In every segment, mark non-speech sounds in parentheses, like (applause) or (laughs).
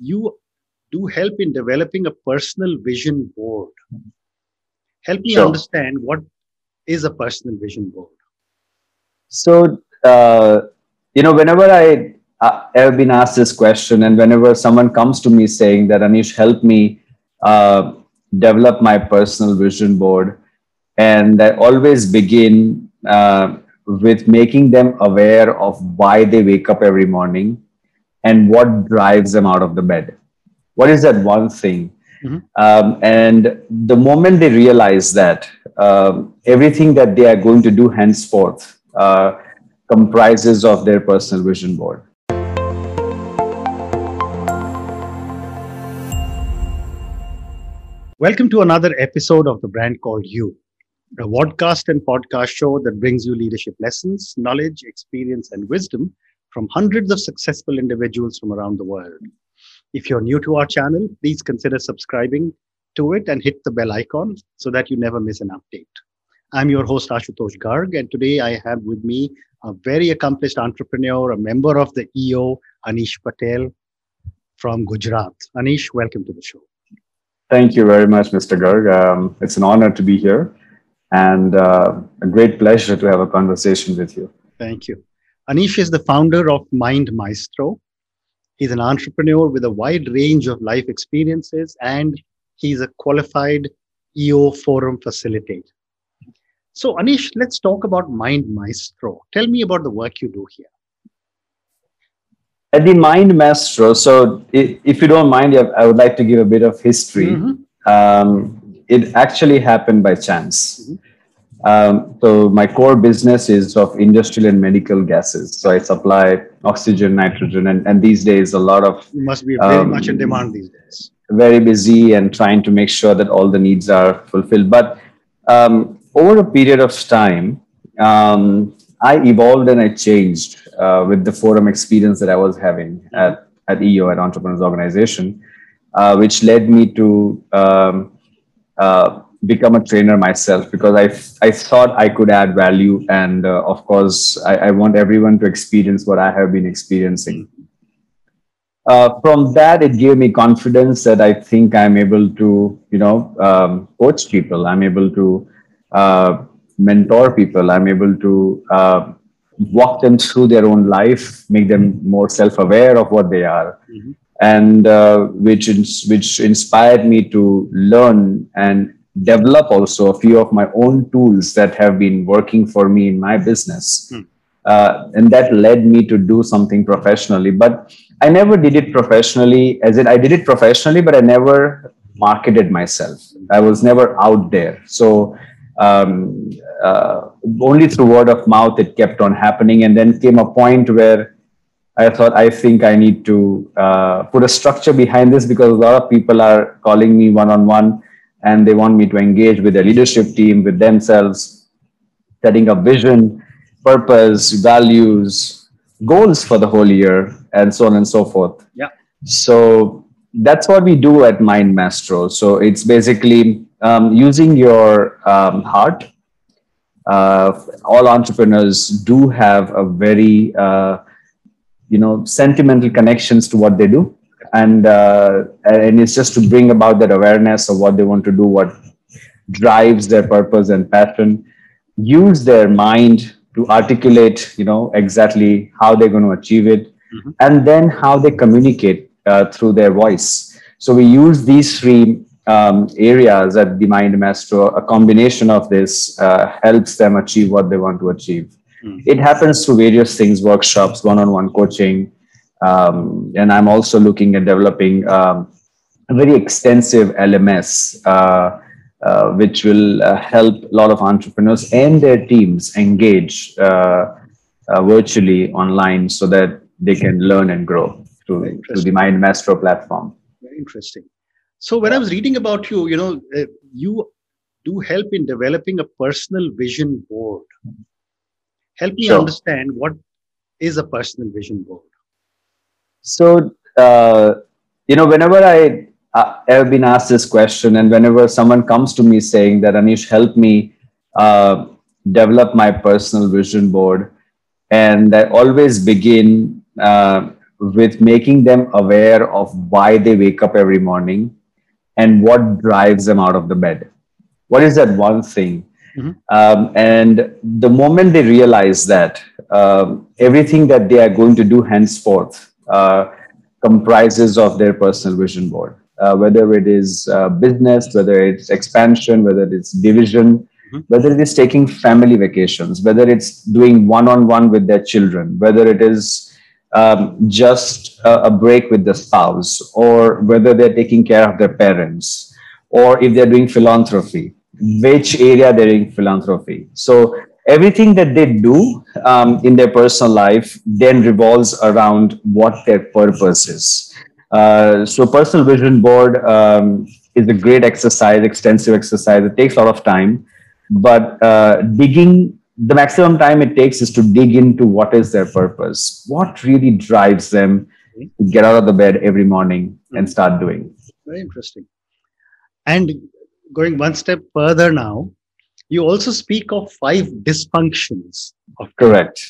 you do help in developing a personal vision board. Help me Sure. understand what is a personal vision board. So, uh, you know, whenever I uh, have been asked this question, and whenever someone comes to me saying that Anish, help me uh, develop my personal vision board, and I always begin uh, with making them aware of why they wake up every morning and what drives them out of the bed. What is that one thing? Mhm. Um, and the moment they realize that um, everything that they are going to do henceforth uh, comprises of their personal vision board. Welcome to another episode of the brand called You, a podcast and podcast show that brings you leadership lessons, knowledge, experience, and wisdom from hundreds of successful individuals from around the world. If you're new to our channel, please consider subscribing to it and hit the bell icon so that you never miss an update. I'm your host, Ashutosh Garg, and today I have with me a very accomplished entrepreneur, a member of the EO, Anish Patel from Gujarat. Anish, welcome to the show. Thank you very much, Mr. Garg. Um, it's an honor to be here and uh, a great pleasure to have a conversation with you. Thank you. Anish is the founder of Mind Maestro. He's an entrepreneur with a wide range of life experiences and he's a qualified EO forum facilitator. So, Anish, let's talk about Mind Maestro. Tell me about the work you do here. At the Mind Maestro, so if you don't mind, I would like to give a bit of history. Mhm. Um, it actually happened by chance. Mhm. Um, so my core business is of industrial and medical gases. So I supply oxygen, nitrogen, and, and these days a lot of You must be very Um, much in demand these days. very busy and trying to make sure that all the needs are fulfilled. But um, over a period of time, um, I evolved and I changed uh, with the forum experience that I was having at, at EO, at Entrepreneurs Organization, uh, which led me to um, uh, become a trainer myself because I, I thought I could add value. And uh, of course, I, I want everyone to experience what I have been experiencing uh, from that it gave me confidence that i think i'm able to you know um, coach people i'm able to uh, mentor people i'm able to uh, walk them through their own life make them more self-aware of what they are Mhm. and uh, which ins- which inspired me to learn and develop also a few of my own tools that have been working for me in my business Hmm. uh, and that led me to do something professionally but I never did it professionally, as in I did it professionally, but I never marketed myself. I was never out there. So um, uh, only through word of mouth it kept on happening, and then came a point where I thought I think I need to uh, put a structure behind this because a lot of people are calling me one on one, and they want me to engage with their leadership team, with themselves, setting up vision, purpose, values, goals for the whole year, and so on and so forth. Yeah. So that's what we do at Mind Maestro. So it's basically um, using your um, heart. Uh, all entrepreneurs do have a very, uh, you know, sentimental connections to what they do, and uh, and it's just to bring about that awareness of what they want to do, what drives their purpose and passion. Use their mind to articulate, you know, exactly how they're going to achieve it, Mhm. and then how they communicate uh, through their voice. So we use these three um, areas at the Mind Maestro A combination of this uh, helps them achieve what they want to achieve. Mm. It happens through various things, workshops, one-on-one coaching, um, and I'm also looking at developing um, a very extensive LMS. Uh, uh, which will uh, help a lot of entrepreneurs and their teams engage uh, uh, virtually online so that they can learn and grow through, through the Mind Maestro platform. Very interesting. So, when I was reading about you, you know, uh, you do help in developing a personal vision board. Help me Sure. understand what is a personal vision board. So, uh, you know, whenever I uh, have been asked this question, and whenever someone comes to me saying that Anish, help me uh, develop my personal vision board, and I always begin uh, with making them aware of why they wake up every morning and what drives them out of the bed. What is that one thing? Mm-hmm. Um, and the moment they realize that um, everything that they are going to do henceforth comprises of their personal vision board, uh, whether it is uh, business, whether it's expansion, whether it's division, mm-hmm. whether it is taking family vacations, whether it's doing one on one with their children, whether it is um, just a, a, break with the spouse, or whether they're taking care of their parents, or if they're doing philanthropy, which area they're doing philanthropy. So everything that they do um, in their personal life then revolves around what their purpose is. Uh, so personal vision board um, is a great exercise, extensive exercise. It takes a lot of time, but uh, digging the maximum time it takes is to dig into what is their purpose, what really drives them to get out of the bed every morning and start doing. Very interesting. And going one step further now, you also speak of five dysfunctions. Of correct,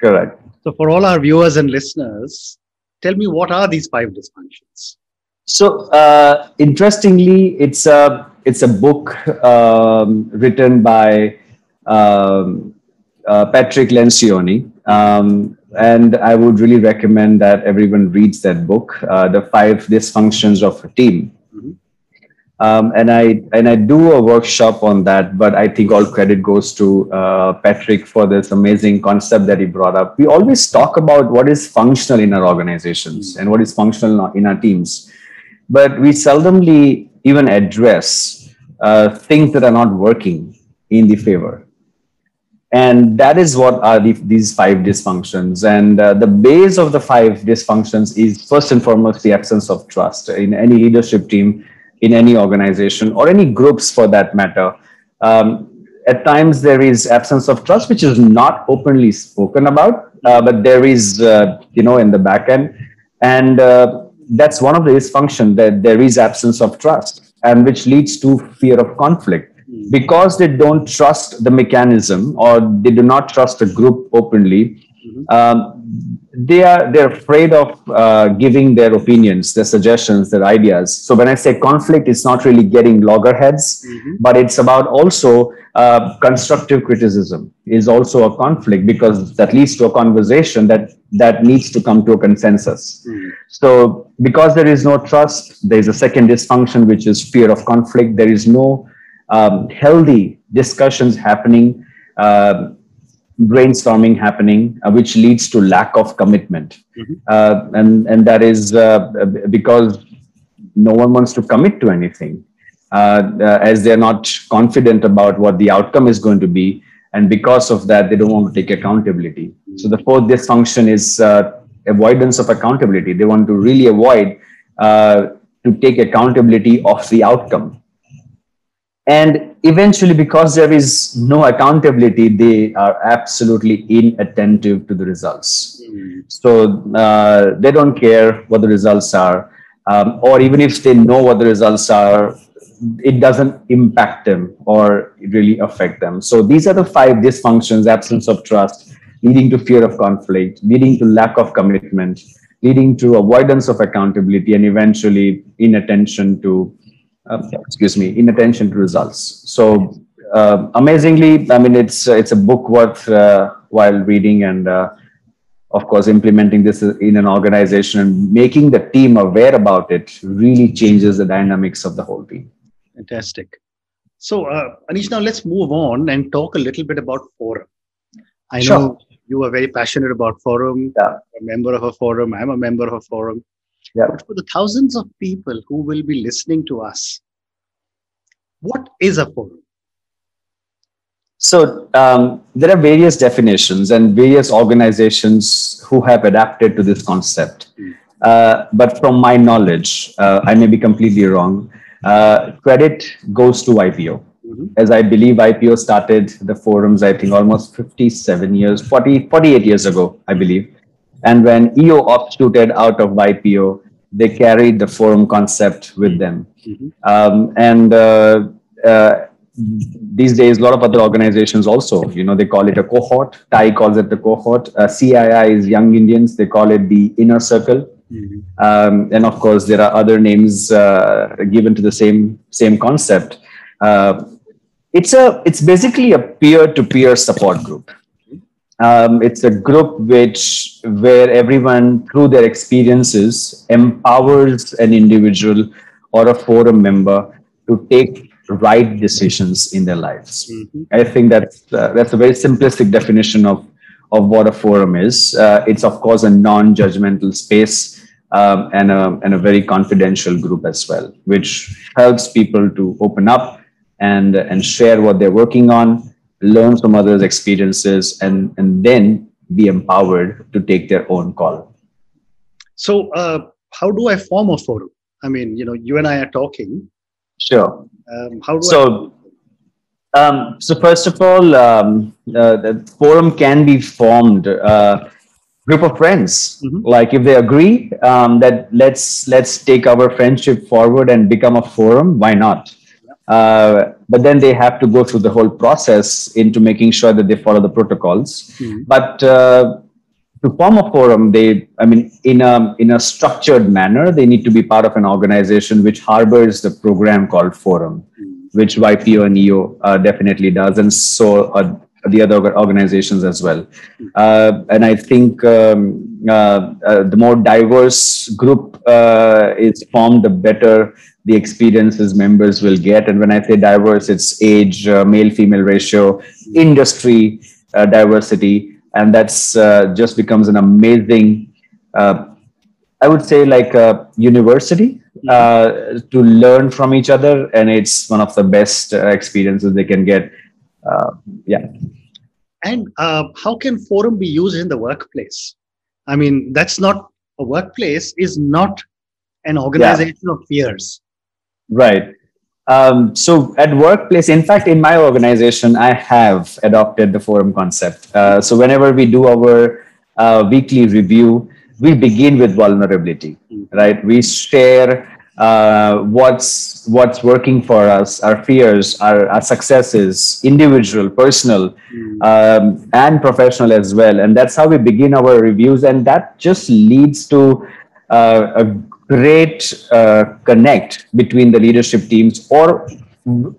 correct. So for all our viewers and listeners, tell me what are these five dysfunctions? So uh, interestingly, it's a it's a book um, written by um, uh, Patrick Lencioni. Um, and I would really recommend that everyone reads that book, uh, The Five Dysfunctions of a Team. Um, and I and I do a workshop on that, but I think all credit goes to uh, Patrick for this amazing concept that he brought up. We always talk about what is functional in our organizations and what is functional in our teams, but we seldomly even address uh, things that are not working in the favor. And that is what are the, these five dysfunctions. And uh, the base of the five dysfunctions is first and foremost the absence of trust in any leadership team in any organization or any groups for that matter. Um, at times there is absence of trust which is not openly spoken about uh, but there is uh, you know in the back end. And uh, that's one of the dysfunction that there is absence of trust and which leads to fear of conflict. Because they don't trust the mechanism or they do not trust the group openly mm-hmm. um, they are they're afraid of uh, giving their opinions their suggestions their ideas so when i say conflict it's not really getting loggerheads mm-hmm. but it's about also uh, constructive criticism is also a conflict because that leads to a conversation that that needs to come to a consensus mm-hmm. so because there is no trust there is a second dysfunction which is fear of conflict there is no um, healthy discussions happening, uh, brainstorming happening, uh, which leads to lack of commitment. Mm-hmm. Uh, and, and that is uh, because no one wants to commit to anything. Uh, uh, as they're not confident about what the outcome is going to be, and because of that, they don't want to take accountability. Mm-hmm. So the fourth dysfunction is avoidance of accountability. They want to really avoid to take accountability of the outcome and eventually because there is no accountability they are absolutely inattentive to the results. Mm. so uh, they don't care what the results are. Um, or even if they know what the results are it doesn't impact them or really affect them. So these are the five dysfunctions absence of trust leading to fear of conflict leading to lack of commitment leading to avoidance of accountability and eventually inattention to uh, excuse me, inattention to results. So uh, amazingly, I mean, it's it's a book worth uh, while reading and uh, of course implementing this in an organization and making the team aware about it really changes the dynamics of the whole team. Fantastic. So uh, Anish, now let's move on and talk a little bit about forum. I sure. know you are very passionate about forum. Yeah. A member of a forum. I'm a member of a forum. Yeah. But for the thousands of people who will be listening to us, what is a forum? So um, there are various definitions and various organizations who have adapted to this concept. Mm. Uh, but from my knowledge, uh, I may be completely wrong. Uh, credit goes to YPO. Mm-hmm. As I believe YPO started the forums, I think almost 57 years, 40, 48 years ago, I believe. And when EO offshooted out of YPO, they carried the forum concept with them. Mm-hmm. Um, and uh, uh, these days, a lot of other organizations also, you know, they call it a cohort. TiE calls it the cohort. Uh, CII is Young Indians. They call it the inner circle. Mm-hmm. Um, and of course, there are other names uh, given to the same same concept. Uh, it's a it's basically a peer-to-peer support group. Um, it's a group which where everyone through their experiences empowers an individual or a forum member to take right decisions in their lives. Mm-hmm. I think that's uh, that's a very simplistic definition of of what a forum is. Uh, it's of course a non-judgmental space um, and a and a very confidential group as well, which helps people to open up and and share what they're working on, learn from others' experiences, and and then be empowered to take their own call. So, uh, how do I form a forum? I mean, you know, you and I are talking Sure. Um, how do so, I? Um, so first of all, um, uh, the forum can be formed. Uh, group of friends mm-hmm. like if they agree um, that let's let's take our friendship forward and become a forum why not uh, but then they have to go through the whole process into making sure that they follow the protocols mm-hmm. but uh, to form a forum they i mean in a in a structured manner they need to be part of an organization which harbors the program called forum which ypo and eo uh, definitely does and so uh, the other organizations as well. Uh, and i think um, uh, uh, the more diverse group uh, is formed the better the experiences members will get. And when i say diverse it's age male female ratio industry diversity. And that's uh, just becomes an amazing uh, i would say like a university uh, to learn from each other. And it's one of the best uh, experiences they can get uh, yeah and uh, how can forum be used in the workplace i mean that's not a workplace is not an organization yeah. of peers right um, so at workplace, in fact, in my organization, I have adopted the forum concept. Uh, so whenever we do our uh, weekly review, we begin with vulnerability, right? We share uh, what's what's working for us, our fears, our, our successes, individual, personal, um, and professional as well. And that's how we begin our reviews, and that just leads to uh, a great uh, connect between the leadership teams or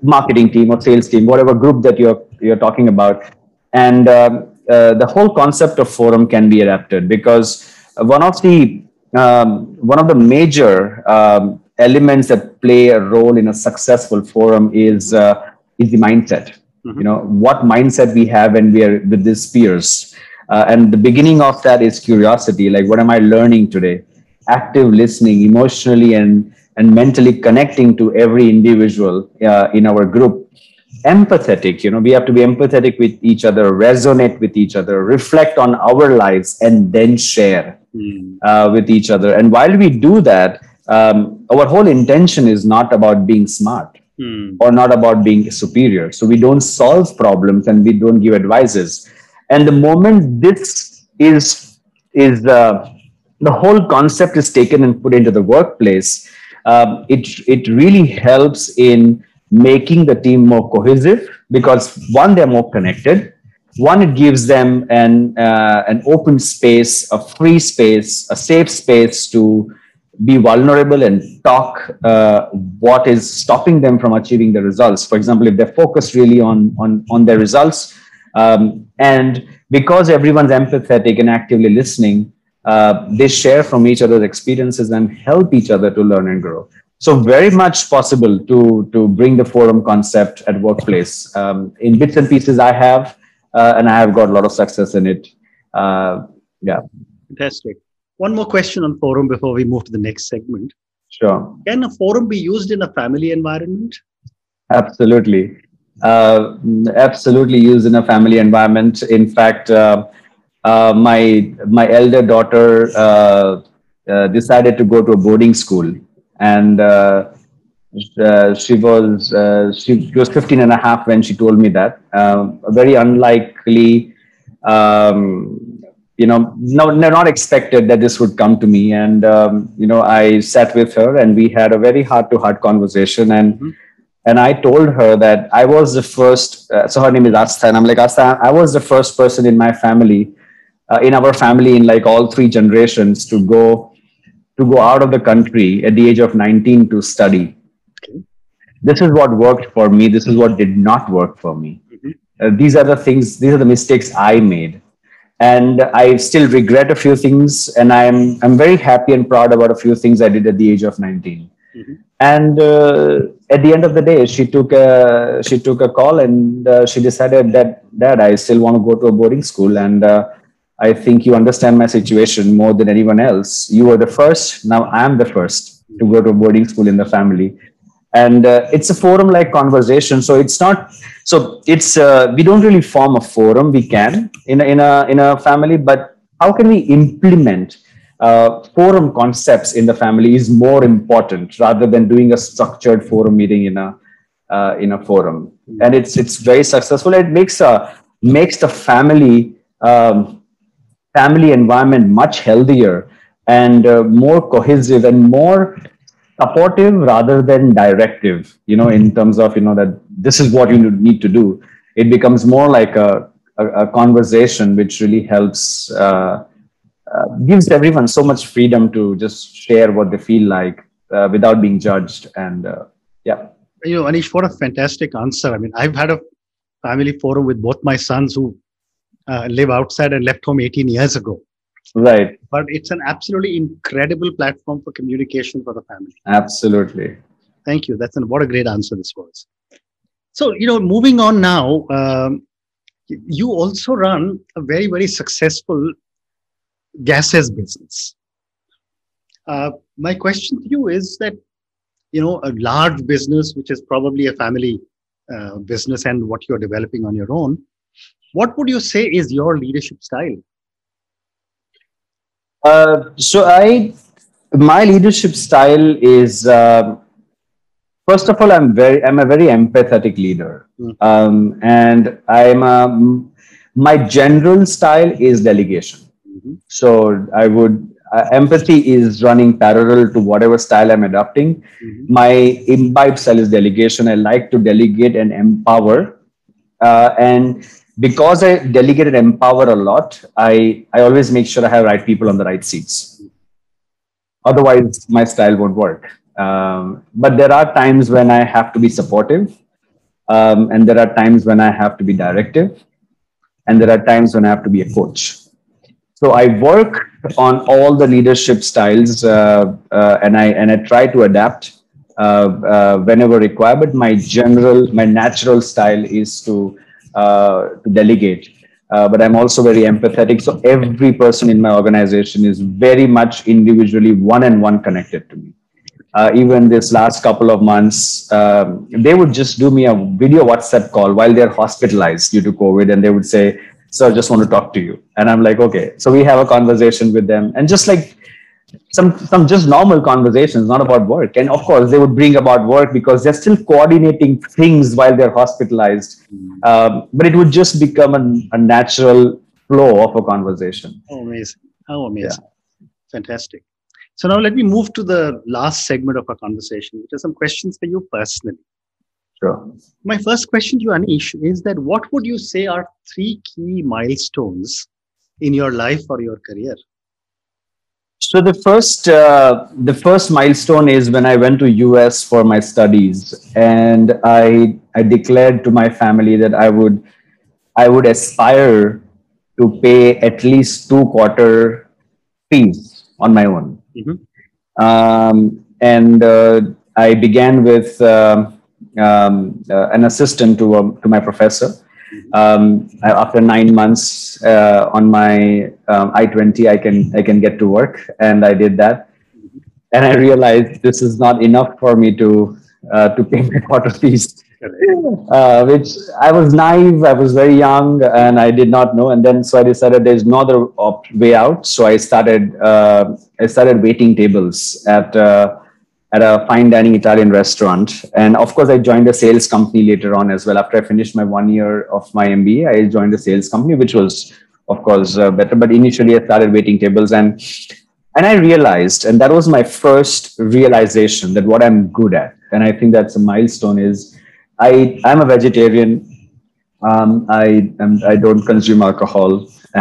marketing team or sales team, whatever group that you're you're talking about, and um, uh, the whole concept of forum can be adapted because one of the um, one of the major um, elements that play a role in a successful forum is uh, is the mindset. Mm-hmm. You know what mindset we have when we are with these peers, uh, and the beginning of that is curiosity. Like, what am I learning today? active listening emotionally and and mentally connecting to every individual uh, in our group empathetic you know we have to be empathetic with each other resonate with each other reflect on our lives and then share mm. uh, with each other and while we do that um, our whole intention is not about being smart mm. or not about being superior so we don't solve problems and we don't give advices and the moment this is is uh, the whole concept is taken and put into the workplace, um, it, it really helps in making the team more cohesive because one, they're more connected. One, it gives them an, uh, an open space, a free space, a safe space to be vulnerable and talk uh, what is stopping them from achieving the results. For example, if they're focused really on, on, on their results, um, and because everyone's empathetic and actively listening, uh, they share from each other's experiences and help each other to learn and grow. So very much possible to to bring the forum concept at workplace. Um, in bits and pieces i have uh, and i have got a lot of success in it. Uh, yeah. Fantastic one more question on forum before we move to the next segment. Sure. Can a forum be used in a family environment? Absolutely. Uh, absolutely used in a family environment. In fact uh, uh, my my elder daughter uh, uh, decided to go to a boarding school. And uh, uh, she was she, she, was 15 and a half when she told me that. Um, very unlikely um, you know no, no, not expected that this would come to me and um, you know i sat with her and we had a very heart to heart conversation and mm-hmm. and I told her that I was the first. Uh, so her name is Asta, and I'm like Asta. I was the first person in my family, uh, in our family, in like all three generations, to go to go out of the country at the age of 19 to study. Okay. This is what worked for me. This is what did not work for me. Mm-hmm. Uh, these are the things. These are the mistakes I made, and I still regret a few things. And I'm I'm very happy and proud about a few things I did at the age of 19. Mm-hmm. And uh, at the end of the day, she took a she took a call and uh, she decided that Dad, I still want to go to a boarding school, and uh, I think you understand my situation more than anyone else. You were the first. Now I'm the first to go to a boarding school in the family, and uh, it's a forum-like conversation. So it's not. So it's uh, we don't really form a forum. We can in a, in a in a family, but how can we implement? uh, forum concepts in the family is more important rather than doing a structured forum meeting in a uh, in a forum and it's it's very successful it makes a makes the family um, family environment much healthier and uh, more cohesive and more supportive rather than directive you know in terms of you know that this is what you need to do it becomes more like a, a, a conversation which really helps uh, uh, gives everyone so much freedom to just share what they feel like uh, without being judged. And uh, yeah. You know, Anish, what a fantastic answer. I mean, I've had a family forum with both my sons who uh, live outside and left home 18 years ago. Right. But it's an absolutely incredible platform for communication for the family. Absolutely. Thank you. That's an, what a great answer this was. So, you know, moving on now, um, you also run a very, very successful gases business. Uh, my question to you is that, you know, a large business, which is probably a family uh, business and what you're developing on your own, what would you say is your leadership style? Uh, so I, my leadership style is, uh, first of all, I'm very, I'm a very empathetic leader. Mm. Um, and I'm, a, my general style is delegation. Mm-hmm. So I would uh, empathy is running parallel to whatever style I'm adopting. Mm-hmm. My imbibe style is delegation. I like to delegate and empower. Uh, and because I delegate and empower a lot, I, I always make sure I have right people on the right seats. Otherwise, my style won't work. Um, but there are times when I have to be supportive, um, and there are times when I have to be directive, and there are times when I have to be a coach. So I work on all the leadership styles, uh, uh, and I and I try to adapt uh, uh whenever required. But my general, my natural style is to to delegate. Uh, but I'm also very empathetic. So every person in my organization is very much individually one and one connected to me. even this last couple of months, um, they would just do me a video WhatsApp call while they're hospitalized due to COVID, and they would say, "Sir, just want to talk to you. And I'm like, okay. So we have a conversation with them and just like some, some just normal conversations, not about work. And of course they would bring about work because they're still coordinating things while they're hospitalized. Mm. Um, but it would just become a, a, natural flow of a conversation. Oh, amazing. Oh, amazing. Yeah. Fantastic. So now let me move to the last segment of our conversation, which are some questions for you personally. Sure. My first question to you, Anish, is that what would you say are three key milestones in your life or your career? So the first, uh, the first milestone is when I went to US for my studies, and I I declared to my family that I would I would aspire to pay at least two quarter fees on my own. Mm-hmm. Um, and uh, I began with. Uh, um, uh, an assistant to, um, to my professor. Um, after nine months uh, on my um, I-20, I can, I can get to work. And I did that. And I realized this is not enough for me to, uh, to pay my (laughs) quarter fees. Uh, which I was naive, I was very young, and I did not know. And then, so I decided there's no other op- way out. So I started, uh, I started waiting tables at uh, at a fine dining Italian restaurant. And of course, I joined a sales company later on as well. After I finished my one year of my MBA, I joined a sales company, which was, of course, uh, better. But initially, I started waiting tables and and I realized, and that was my first realization that what I'm good at. and I think that's a milestone. Is I I'm a vegetarian. Um, I am, I don't consume alcohol,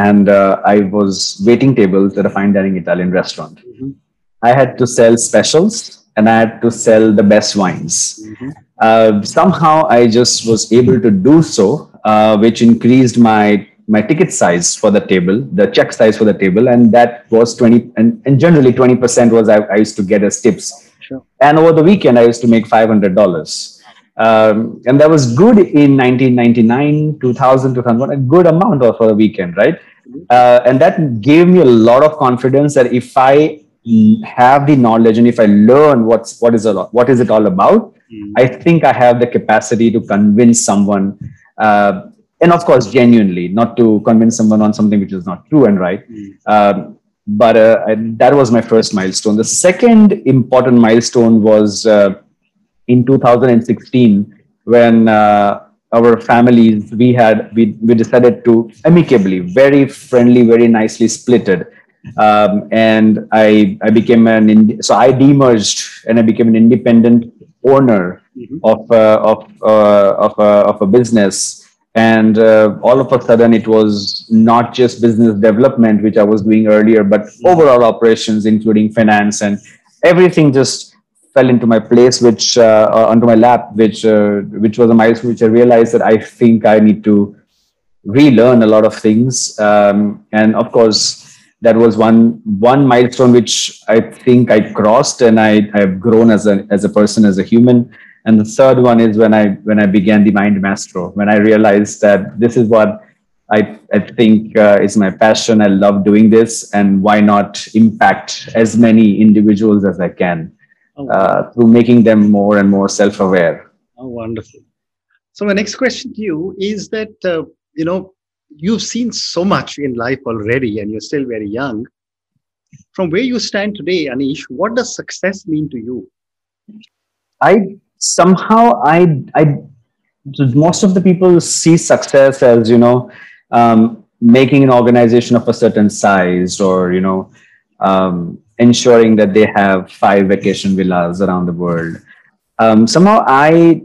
and uh, I was waiting tables at a fine dining Italian restaurant. Mm-hmm. I had to sell specials and I had to sell the best wines. Mm-hmm. Uh, somehow I just was able to do so, uh, which increased my my ticket size for the table, the check size for the table, and that was 20, and, and generally 20% was I, I used to get as tips. Sure. And over the weekend, I used to make $500. Um, and that was good in 1999, 2000, 2001, a good amount for a weekend, right? Mm-hmm. Uh, and that gave me a lot of confidence that if I have the knowledge and if I learn what's what is a what is it all about, mm. I think I have the capacity to convince someone, uh, and of course, genuinely, not to convince someone on something which is not true and right. Mm. Um, but uh, I, that was my first milestone. The second important milestone was uh, in 2016 when uh, our families we had we, we decided to amicably, very friendly, very nicely splitted um, and I I became an so I demerged and I became an independent owner mm-hmm. of uh, of uh, of, uh, of a business. And uh, all of a sudden, it was not just business development, which I was doing earlier, but mm-hmm. overall operations, including finance and everything, just fell into my place, which uh, uh, onto my lap, which which was a milestone, which I realized that I think I need to relearn a lot of things. Um, and of course, that was one one milestone which I think I crossed and I have grown as a as a person as a human. And the third one is when I when I began the Mind Maestro when I realized that this is what I I think uh, is my passion. I love doing this, and why not impact as many individuals as I can oh, uh, through making them more and more self aware. Oh, wonderful! So my next question to you is that uh, you know you've seen so much in life already and you're still very young. From where you stand today, Anish, what does success mean to you? I somehow I I most of the people see success as you know um, making an organization of a certain size or you know um, ensuring that they have five vacation villas around the world. Um, somehow I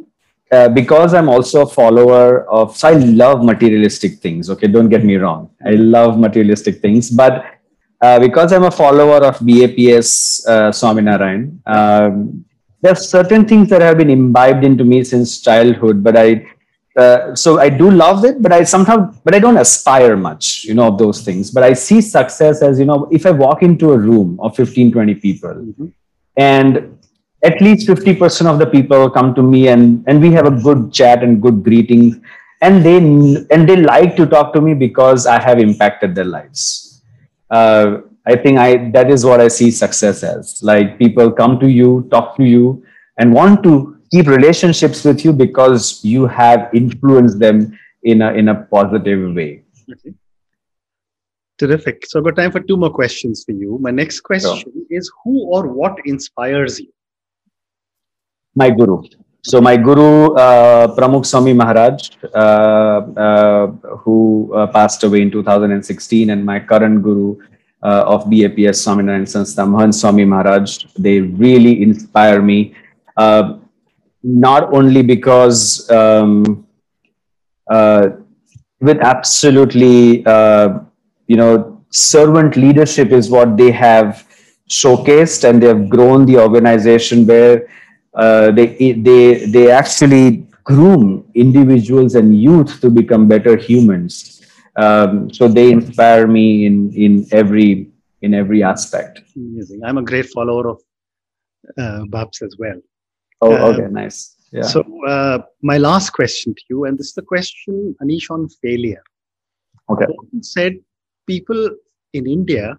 uh, because I'm also a follower of, so I love materialistic things. Okay, don't get me wrong. I love materialistic things, but uh, because I'm a follower of BAPS uh, Swaminarayan, um, there are certain things that have been imbibed into me since childhood. But I, uh, so I do love it, but I somehow, but I don't aspire much, you know, of those things. But I see success as, you know, if I walk into a room of 15, 20 people, mm-hmm. and at least 50% of the people come to me and and we have a good chat and good greetings. And they and they like to talk to me because i have impacted their lives. Uh, i think i that is what i see success as. Like people come to you talk to you and want to keep relationships with you because you have influenced them in a in a positive way. Okay. terrific. So i've got time for two more questions for you. My next question sure. is who or what inspires you my guru. So my guru, uh, Pramukh Swami Maharaj, uh, uh, who uh, passed away in 2016, and my current guru uh, of BAPS Swaminarayan Sanstha, Mahant Swami Maharaj, they really inspire me. Uh, not only because um, with absolutely, you know, servant leadership is what they have showcased, and they have grown the organization where uh, they they they actually groom individuals and youth to become better humans. Um, so they inspire me in in every in every aspect. Amazing. I'm a great follower of uh, BAPS as well. Oh, um, okay, nice. Yeah. So uh, my last question to you, and this is the question, Anish, on failure. Okay. said people in India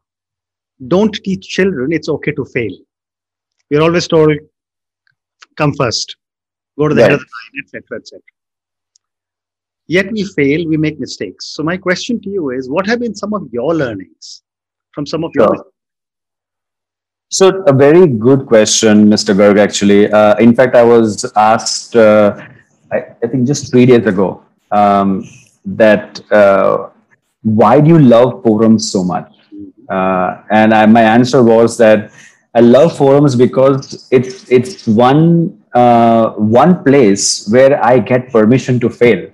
don't teach children it's okay to fail. We're always told come first, go to the right. head of the line, etc., etc. Yet we fail, we make mistakes. So my question to you is, what have been some of your learnings from some of your? So a very good question, Mr. Garg. Actually, uh, in fact, I was asked, uh, I, I, think just three days ago, um, that uh, why do you love forums so much? Uh, and I, my answer was that I love forums because it's it's one uh, one place where I get permission to fail,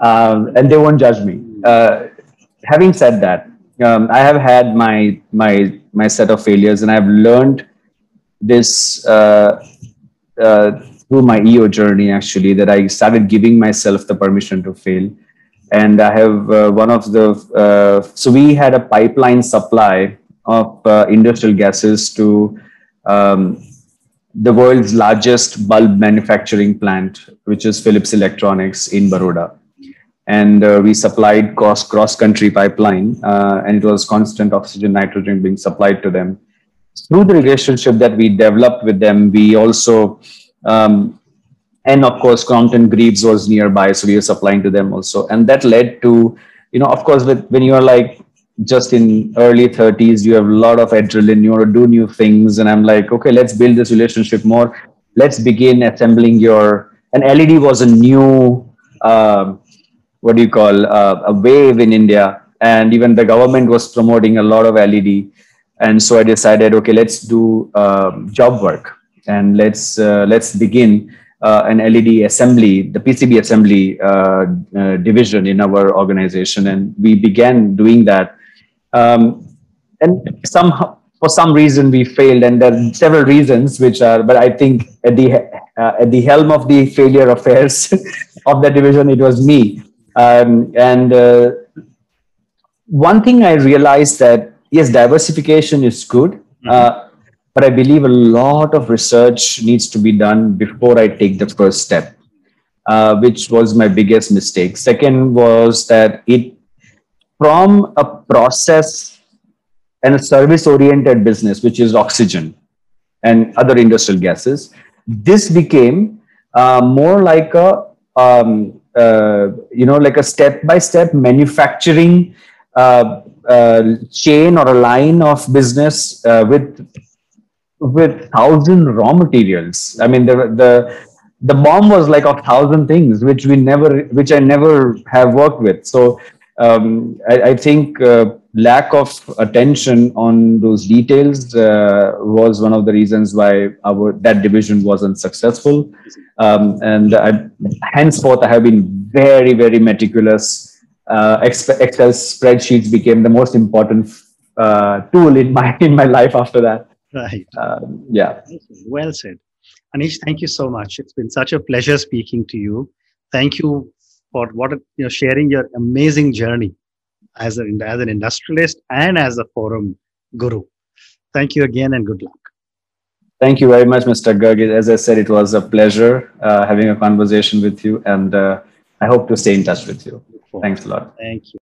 um, and they won't judge me. Uh, having said that, um, I have had my my my set of failures, and I've learned this uh, uh, through my EO journey. Actually, that I started giving myself the permission to fail, and I have uh, one of the uh, so we had a pipeline supply of uh, industrial gases to um, the world's largest bulb manufacturing plant, which is Philips Electronics in Baroda. And uh, we supplied cross cross country pipeline, uh, and it was constant oxygen, nitrogen being supplied to them. Through the relationship that we developed with them, we also, um, and of course, Crompton Greaves was nearby, so we were supplying to them also, and that led to, you know, of course, with, when you are like just in early 30s you have a lot of adrenaline you want to do new things and i'm like okay let's build this relationship more. Let's begin assembling your and LED was a new uh, what do you call uh, a wave in india and even the government was promoting a lot of LED and so i decided okay let's do um, job work and let's uh, let's begin uh, an LED assembly, the PCB assembly uh, uh, division in our organization, and we began doing that um, and somehow for some reason we failed and there are several reasons which are but i think at the uh, at the helm of the failure affairs (laughs) of the division it was me um, and uh, one thing i realized that yes diversification is good mm-hmm. uh, but i believe a lot of research needs to be done before i take the first step uh, which was my biggest mistake second was that it from a process and a service oriented business, which is oxygen and other industrial gases, this became uh, more like a um, uh, you know like a step by step manufacturing uh, uh, chain or a line of business uh, with with thousand raw materials. I mean the the the BOM was like a thousand things which we never which I never have worked with. So um, I, I, think uh, lack of attention on those details uh, was one of the reasons why our that division wasn't successful. Um, and I, henceforth, I have been very, very meticulous. Uh, Excel spreadsheets became the most important uh, tool in my in my life after that. Right. Um, yeah. Well said. Anish, thank you so much. It's been such a pleasure speaking to you. Thank you for what you know sharing your amazing journey as an as an industrialist and as a forum guru. Thank you again and good luck. Thank you very much, Mr. Garg. As I said, it was a pleasure uh, having a conversation with you, and uh, I hope to stay in touch with you. Thanks a lot. Thank you.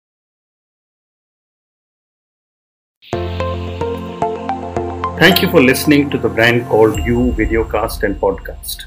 Thank you for listening to the brand called You Videocast and Podcast